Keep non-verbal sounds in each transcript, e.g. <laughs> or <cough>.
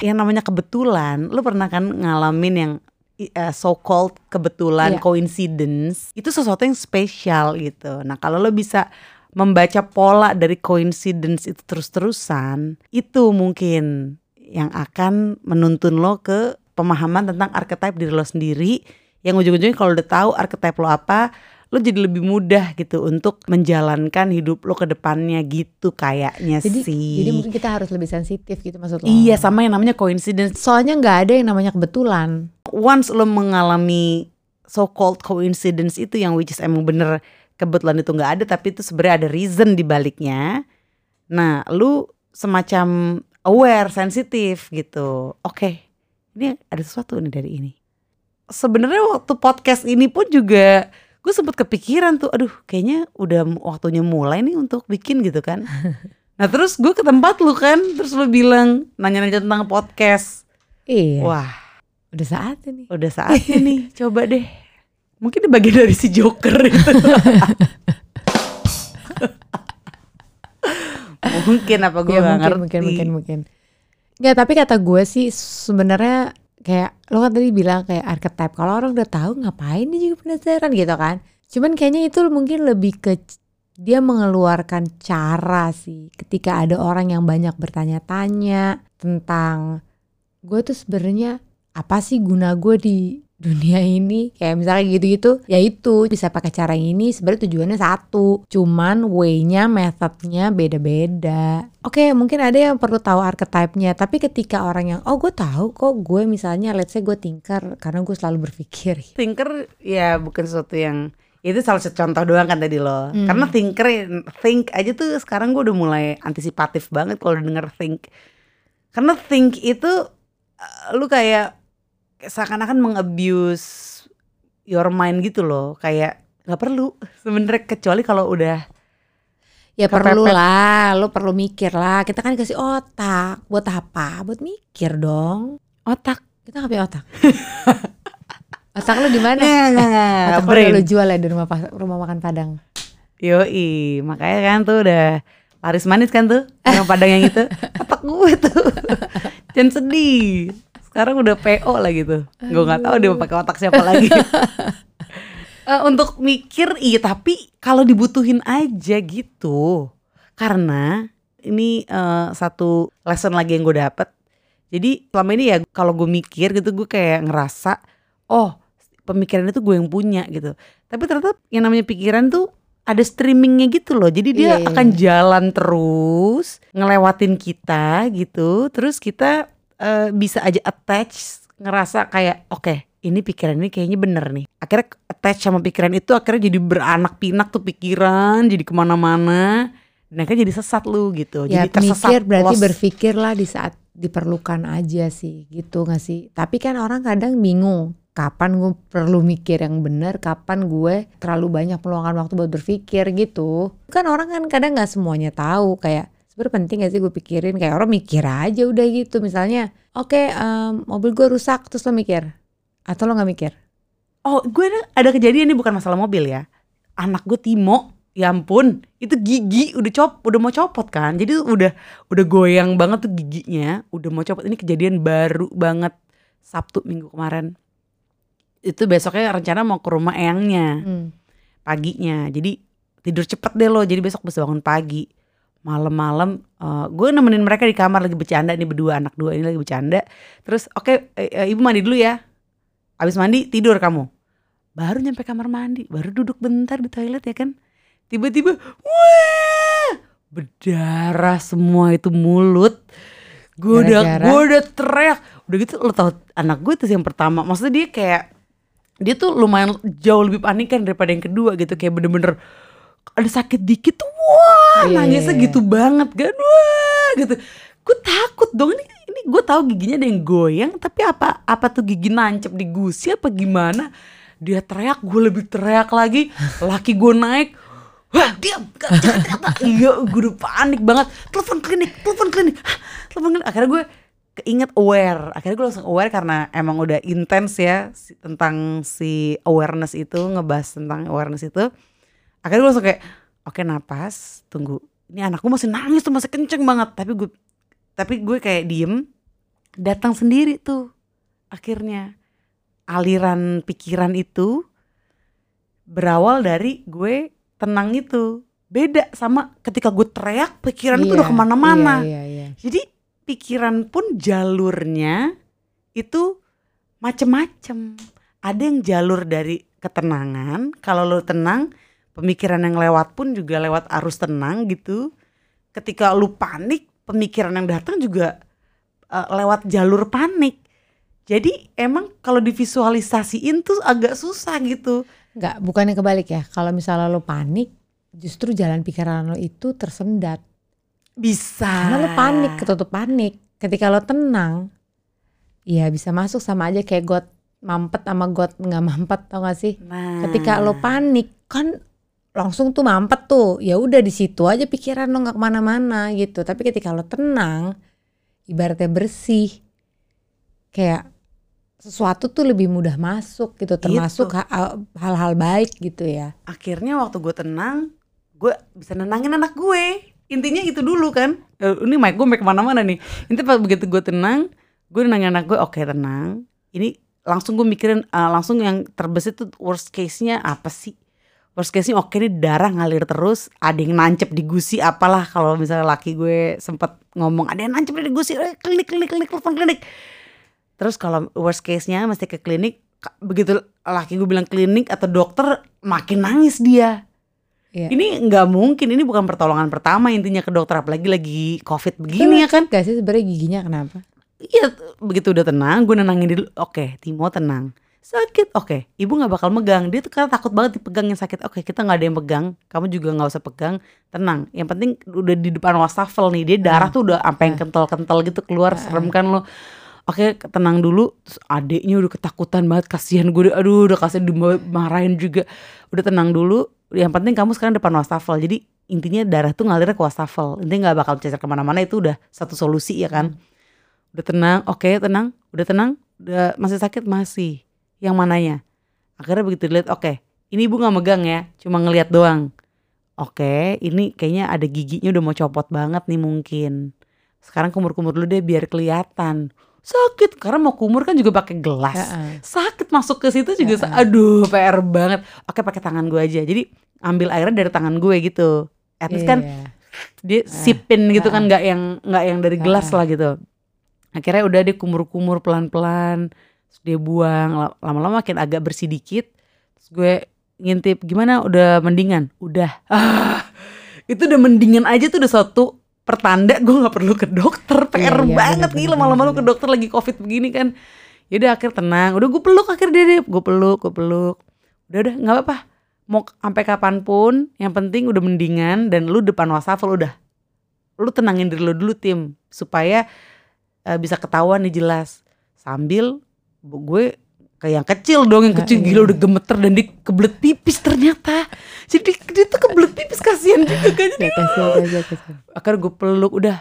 yang namanya kebetulan, lu pernah kan ngalamin yang uh, so called kebetulan, Iya. coincidence, itu sesuatu yang spesial gitu. Nah, kalau lo bisa membaca pola dari coincidence itu terus-terusan, itu mungkin yang akan menuntun lo ke pemahaman tentang archetype diri lo sendiri yang ujung-ujungnya kalau udah tahu archetype lo apa, lo jadi lebih mudah gitu untuk menjalankan hidup lo ke depannya gitu kayaknya Jadi sih. jadi mungkin kita harus lebih sensitif gitu maksud lo. Iya sama yang namanya coincidence. Soalnya nggak ada yang namanya kebetulan. Once lo mengalami so called coincidence itu yang which is emang bener kebetulan itu nggak ada tapi itu sebenarnya ada reason di baliknya. Nah, lu semacam aware, sensitif gitu. Oke, ini ada sesuatu nih dari ini. Sebenarnya waktu podcast ini pun juga gue sempet kepikiran tuh, aduh kayaknya udah waktunya mulai nih untuk bikin gitu kan. <laughs> Nah terus gue ke tempat lu kan, terus lu bilang nanya-nanya tentang podcast. Iya. Wah Udah saatnya nih. udah saatnya nih, <laughs> coba deh. Mungkin ini bagian dari si Joker itu. <laughs> mungkin apa gue Ya, gak mungkin, ngerti. mungkin mungkin mungkin. Nggak, tapi kata gue sih sebenarnya kayak lo kan tadi bilang kayak archetype. Kalau orang udah tahu ngapain dia juga penasaran gitu kan. Cuman kayaknya itu mungkin lebih ke dia mengeluarkan cara sih ketika ada orang yang banyak bertanya-tanya tentang gue tuh sebenarnya apa sih guna gue di dunia ini kayak misalnya gitu-gitu ya itu bisa pakai cara ini sebenarnya tujuannya satu cuman way-nya methodnya beda-beda oke mungkin ada yang perlu tahu archetype-nya tapi ketika orang yang oh gue tahu kok gue misalnya let's say gue tinker karena gue selalu berpikir <laughs> Thinker ya bukan sesuatu yang itu salah satu contoh doang kan tadi lo. Karena thinker think aja tuh sekarang gue udah mulai antisipatif banget kalau denger think. Karena think itu eh, lu kayak seakan-akan mengabuse your mind gitu loh. Kayak nggak perlu sebenarnya kecuali kalau udah ya perlu lah lo perlu mikir lah. Kita kan dikasih otak. Buat apa? Buat mikir dong. Otak. kita nggak punya otak? <laughs> Otak lo di mana? Nggak. otak lo udah lo jual ya di rumah rumah makan padang. Yoi, makanya kan tuh udah laris manis kan tuh Yang padang yang itu. <laughs> Otak gue tuh. Jangan sedih Sekarang udah PO lah gitu. Gue gak tahu dia pakai otak siapa lagi. <laughs> Eh, Untuk mikir iya tapi kalau dibutuhin aja gitu Karena ini eh, satu lesson lagi yang gue dapet. Jadi selama ini ya kalau gue mikir gitu gue kayak ngerasa Oh pemikiran itu gue yang punya gitu. Tapi ternyata yang namanya pikiran tuh ada streamingnya gitu loh. Jadi dia Iya, iya, akan jalan terus ngelewatin kita gitu. Terus kita eh, bisa aja attach ngerasa kayak oke ini pikiran ini kayaknya bener nih. Akhirnya attach sama pikiran itu akhirnya jadi beranak pinak tuh pikiran jadi ke mana-mana. Dan akhirnya jadi sesat lu gitu. Ya jadi tersesat mikir berarti lost. berpikirlah di saat diperlukan aja sih gitu gak sih? Tapi kan orang kadang bingung kapan gue perlu mikir yang benar kapan gue terlalu banyak meluangkan waktu buat berpikir gitu. Kan orang kan kadang nggak semuanya tahu kayak sebenarnya penting gak sih gue pikirin kayak orang mikir aja udah gitu misalnya oke em, mobil gue rusak terus lo mikir atau lo nggak mikir Oh, gue ada, ada kejadian nih bukan masalah mobil ya. Anak gue Timo, ya ampun, itu gigi udah cop, udah mau copot kan. Jadi udah udah goyang banget tuh giginya, udah mau copot. Ini kejadian baru banget Sabtu minggu kemarin. Itu besoknya rencana mau ke rumah eyangnya Hmm. paginya. Jadi tidur cepet deh lo. Jadi besok bisa bangun pagi. Malam-malam eh, gue nemenin mereka di kamar lagi bercanda nih berdua anak dua ini lagi bercanda. Terus oke eh, eh, ibu mandi dulu ya. Abis mandi tidur kamu. Baru nyampe kamar mandi, baru duduk bentar di toilet ya kan. Tiba-tiba wah berdarah semua itu mulut. Gue udah gue udah teriak. Udah gitu lo tau anak gue itu yang pertama. Maksudnya dia kayak dia tuh lumayan jauh lebih panik kan daripada yang kedua gitu kayak bener-bener ada sakit dikit tuh wah Iya, nangisnya iya, iya. gitu banget kan? Wah gitu. Gue takut dong ini ini gue tahu giginya ada yang goyang tapi apa apa tuh gigi nancep di gusi apa gimana? Dia teriak gue lebih teriak lagi laki gue naik wah diam gak- jangan teriak Pak." <laughs> iya gue udah panik banget. Telepon klinik telepon klinik. Telepon klinik. Akhirnya gue keinget aware akhirnya gue langsung aware karena emang udah intens ya tentang si awareness itu ngebahas tentang awareness itu akhirnya gue langsung kayak oke napas tunggu ini anakku masih nangis tuh masih kenceng banget tapi gue tapi gue kayak diem datang sendiri tuh akhirnya aliran pikiran itu berawal dari gue tenang itu beda sama ketika gue teriak pikiran itu udah Iya, ke mana-mana Iya, iya, iya. jadi pikiran pun jalurnya itu macem-macem. Ada yang jalur dari ketenangan. Kalau lo tenang, pemikiran yang lewat pun juga lewat arus tenang gitu. Ketika lu panik, pemikiran yang datang juga eh, lewat jalur panik. Jadi emang kalau divisualisasiin tuh agak susah gitu. Enggak, bukannya kebalik ya. Kalau misalnya lo panik, justru jalan pikiran lo itu tersendat. Bisa. Karena lo panik, ketutup panik. Ketika lo tenang, ya bisa masuk sama aja kayak got mampet sama got nggak mampet tau gak sih? Nah. Ketika lo panik kan langsung tuh mampet tuh. Ya udah di situ aja pikiran lo nggak ke mana-mana gitu. Tapi ketika lo tenang, ibaratnya bersih, kayak sesuatu tuh lebih mudah masuk gitu. Termasuk ha- hal-hal baik gitu ya. akhirnya waktu gue tenang gue bisa nenangin anak gue intinya itu dulu kan Eh, ini mic gue mic ke mana-mana nih intinya pas begitu gue tenang gue nenangin anak gue oke tenang ini langsung gue mikirin eh, langsung yang terbesit tuh worst case-nya apa sih worst case-nya oke ini darah ngalir terus ada yang nancep di gusi apalah. Kalau misalnya laki gue sempet ngomong ada yang nancep di gusi eh, klinik klinik klinik telepon klinik. Terus kalau worst case-nya mesti ke klinik begitu laki gue bilang klinik atau dokter makin nangis dia. Iya. ini nggak mungkin ini bukan pertolongan pertama intinya ke dokter apalagi lagi covid begini ya kan. Gak sih sebenarnya giginya kenapa? iya begitu udah tenang gue nenangin dulu oke Timo tenang sakit. Oke ibu nggak bakal megang. Dia tuh karena takut banget dipegang yang sakit. Oke kita nggak ada yang pegang. Kamu juga nggak usah pegang. Tenang. Yang penting udah di depan wastafel nih. Dia darah tuh udah sampai yang kental-kental gitu keluar. Serem kan lo? Oke tenang dulu. Terus adiknya udah ketakutan banget. Kasihan gue udah- Aduh udah kasih dimarahin juga. Udah tenang dulu. Yang penting kamu sekarang depan wastafel. Jadi intinya darah tuh ngalirnya ke wastafel. Intinya gak bakal cecer ke mana-mana. Itu udah satu solusi ya kan? Udah tenang. Oke tenang. Udah tenang. Udah masih sakit? Masih Yang mananya? Akhirnya begitu dilihat Oke ini ibu gak megang ya Cuma ngeliat doang. Oke ini kayaknya ada giginya udah mau copot banget nih mungkin. Sekarang kumur-kumur dulu deh biar kelihatan. Sakit karena mau kumur kan juga pakai gelas. Heeh. sakit masuk ke situ juga sa- aduh PR banget. Oke pakai tangan gue aja. Jadi ambil airnya dari tangan gue gitu. At least kan Iya. dia sipin gitu kan nggak yang nggak yang dari gelas lah gitu. Akhirnya udah dia kumur-kumur pelan-pelan terus dia buang La- lama-lama makin agak bersih dikit. Terus gue ngintip gimana? Udah mendingan? Udah. Ah <laughs> itu udah mendingan aja tuh udah suatu pertanda gue nggak perlu ke dokter. PR Iya, iya, banget bener, nih lama-lama lu ke dokter lagi covid begini kan. Yaudah akhir tenang. Udah gue peluk akhir dia deh gue peluk gue peluk. Udah udah nggak apa-apa. Mau sampai kapan pun yang penting udah mendingan dan lu depan wastafel udah. Lu tenangin diri lu dulu tim supaya eh, bisa ketahuan nih jelas. Sambil gue kayak yang kecil dong yang kecil iya. gila udah gemeter dan dia kebelet pipis ternyata jadi dia tuh kebelet pipis kasihan juga kan jadi Ya, kasihan, kasihan, kasihan. akhirnya gue peluk udah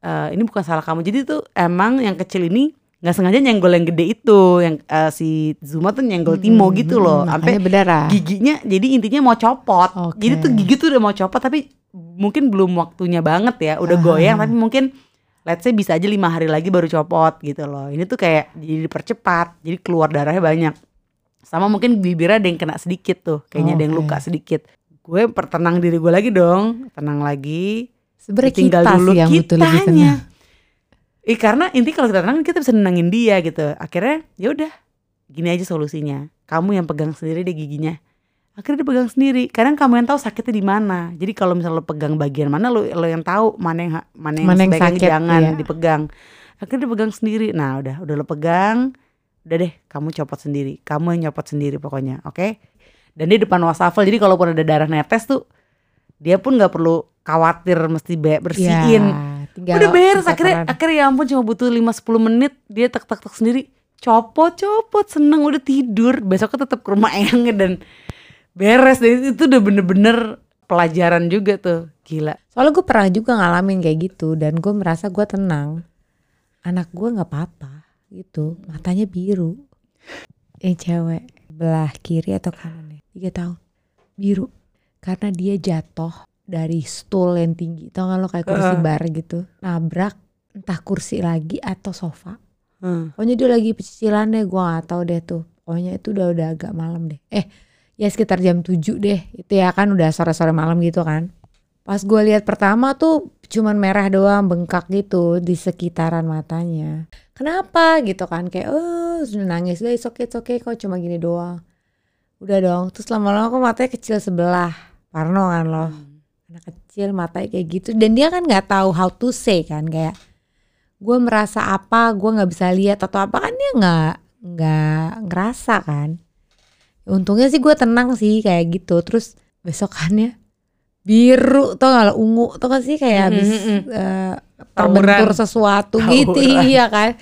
eh, ini bukan salah kamu jadi tuh emang yang kecil ini nggak sengaja nyenggol yang gede itu yang eh, si Zuma tuh nyenggol Timo Mm, gitu loh sampai berdarah. giginya jadi intinya mau copot Oke. jadi tuh gigi tuh udah mau copot tapi mungkin belum waktunya banget ya udah Ah. goyang tapi mungkin let's say bisa aja lima hari lagi baru copot gitu loh ini tuh kayak jadi dipercepat jadi keluar darahnya banyak sama mungkin bibirnya ada yang kena sedikit tuh kayaknya ada yang luka sedikit gue pertenang diri gue lagi dong tenang lagi Sebenarnya tinggal kita dulu sih yang butuh lebih tenang. Eh karena inti kalau kita tenang kita bisa nenangin dia gitu. Akhirnya ya udah gini aja solusinya. Kamu yang pegang sendiri deh giginya. Akhirnya dia pegang sendiri. Kadang kamu yang tahu sakitnya di mana. Jadi kalau misalnya lo pegang bagian mana lo lo yang tahu mana yang mana yang Mana yang sakit, jangan iya. dipegang. Akhirnya dia pegang sendiri. Nah udah udah lo pegang. Udah deh kamu copot sendiri. Kamu yang nyopot sendiri pokoknya. Oke. Dan dia depan wastafel. Jadi kalaupun ada darah netes tuh dia pun nggak perlu khawatir mesti be- bersihin. Ya, tinggal Udah beres akhirnya peran. akhirnya ya ampun cuma butuh 5-10 menit dia tek tek tek sendiri copot copot seneng udah tidur besoknya tetap ke rumah <laughs> eyangnya dan beres dan itu udah bener-bener pelajaran juga tuh. Gila. Soalnya gue pernah juga ngalamin kayak gitu dan gue merasa gue tenang. Anak gue nggak apa-apa gitu, matanya biru. Yang cewek belah kiri atau kanan ya, tiga tahun. Biru. Karena dia jatuh dari stool yang tinggi. Tau gak lo kayak kursi Heeh. bar gitu. Nabrak entah kursi lagi atau sofa. Hmm. pokoknya dia lagi pecicilan deh gue gak tahu deh tuh. Pokoknya itu udah udah agak malam deh. Eh ya sekitar jam 7 deh. Itu ya kan udah sore-sore malam gitu kan. Pas gue lihat pertama tuh cuman merah doang bengkak gitu di sekitaran matanya. Kenapa? Gitu kan kayak oh sudah nangis deh oke oke kok cuma gini doang. Udah dong terus lama-lama kok matanya kecil sebelah. Parno kan loh. Anak kecil matanya kayak gitu. Dan dia kan nggak tahu how to say kan kayak gue merasa apa gue nggak bisa lihat atau apa kan dia nggak nggak ngerasa kan untungnya sih gue tenang sih kayak gitu. Terus besokannya biru tuh kalau ungu tuh kan sih? Kayak habis Mhm, mhm. eh, Tawuran. terbentur sesuatu gitu. Tawuran. <laughs> iya kan?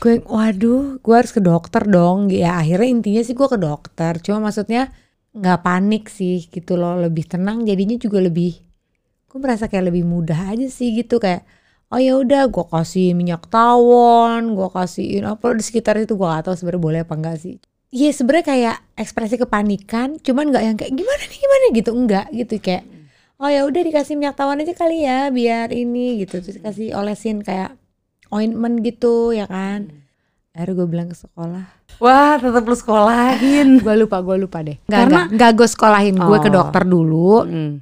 Gue waduh gue harus ke dokter dong. Ya akhirnya intinya sih gue ke dokter. Cuma maksudnya nggak panik sih gitu loh. Lebih tenang jadinya juga lebih gue merasa kayak lebih mudah aja sih gitu. Kayak oh ya udah gue kasih minyak tawon gue kasihin apa di sekitar itu gue gak tahu sebenarnya boleh apa enggak sih Iya sebenarnya kayak ekspresi kepanikan cuman nggak yang kayak gimana nih gimana gitu enggak gitu kayak oh ya udah dikasih minyak tawon aja kali ya biar ini gitu. Terus kasih olesin kayak ointment gitu ya kan. Akhirnya gue bilang ke sekolah. Wah, tetap lu sekolahin. <laughs> gue lupa gue lupa deh. Nggak Karena- nggak gue sekolahin gue ke Oh. dokter dulu. Hmm.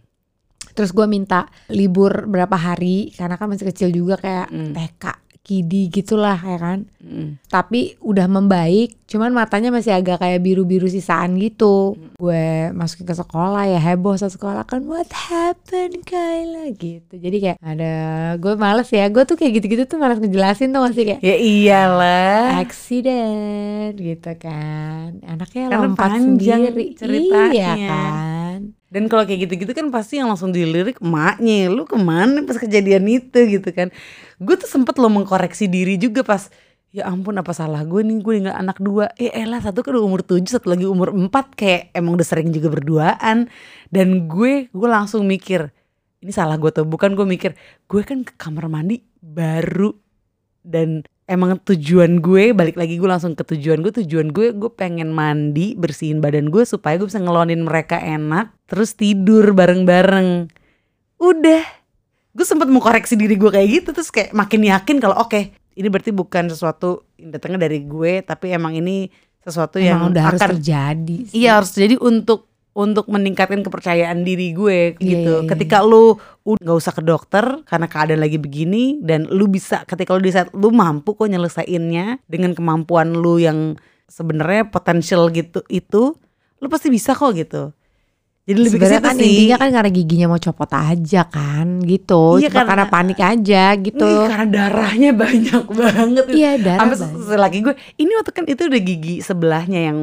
terus gue minta libur berapa hari karena kan masih kecil juga kayak Hmm. TK kidi gitulah ya kan? Hmm. tapi udah membaik cuman matanya masih agak kayak biru-biru sisaan gitu. Gue masukin ke sekolah ya heboh satu sekolah kan what happened Kayla? Gitu. Jadi kayak ada gue males ya gue tuh kayak gitu-gitu tuh males ngejelasin tuh masih kayak Ya iyalah. accident gitu kan. Anaknya Karena lompat panjang sendiri. ceritanya. iya kan Dan kalau kayak gitu-gitu kan pasti yang langsung dilirik emaknya. Lu ke mana pas kejadian itu? gitu kan. Gue tuh sempet lo mengkoreksi diri juga pas Ya ampun apa salah gue nih? Gue nggak anak dua. Eh elah satu kan udah umur tujuh satu lagi umur empat. Kayak emang udah sering juga berduaan. Dan gue gue langsung mikir Ini salah gue tuh bukan? Gue mikir Gue kan ke kamar mandi baru. Dan emang tujuan gue balik lagi gue langsung ke tujuan gue. Tujuan gue gue pengen mandi bersihin badan gue supaya gue bisa ngelonin mereka enak terus tidur bareng-bareng udah gue sempat mengkoreksi diri gue kayak gitu terus kayak makin yakin kalau oke ini berarti bukan sesuatu yang datangnya dari gue tapi emang ini sesuatu yang emang udah harus akan terjadi sih. Iya harus jadi untuk untuk meningkatkan kepercayaan diri gue Iya, gitu. iya, iya. Ketika lu udah nggak usah ke dokter karena keadaan lagi begini dan lu bisa ketika lu di saat lu mampu kok nyelesainnya dengan kemampuan lu yang sebenarnya potensial gitu itu lu pasti bisa kok gitu. Jadi lebih Sebenarnya kan sih. intinya kan karena giginya mau copot aja kan gitu. Iya, Cuma karena- karena, panik aja gitu. Ih, karena darahnya <laughs> banyak banget. Iya darah Sampai banyak. se- laki gue, ini waktu kan itu udah gigi sebelahnya yang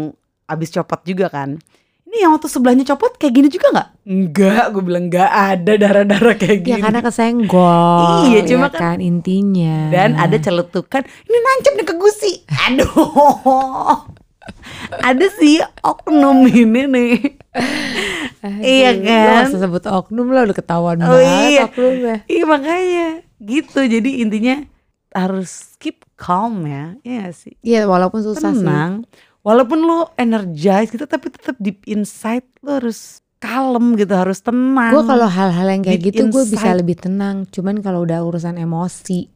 abis copot juga kan. Ini yang waktu sebelahnya copot kayak gini juga nggak? Enggak, gue bilang nggak ada darah-darah kayak Ya gini. karena kesenggol. Iya, cuma ya kan intinya. Dan ada celetukan, ini nancep nih ke gusi. Aduh. Ada sih oknum ini nih. Iya lu kan? usah sebut oknum lah udah ketahuan Oh, banget iya. oknumnya. Iya makanya gitu. Jadi intinya harus keep calm ya. Iya sih? Iya walaupun susah sih. tenang walaupun lo energize gitu tapi tetap deep inside lo harus kalem gitu harus tenang Gue kalau hal-hal yang kayak Deep gitu gue bisa lebih tenang. Cuman kalau udah urusan emosi.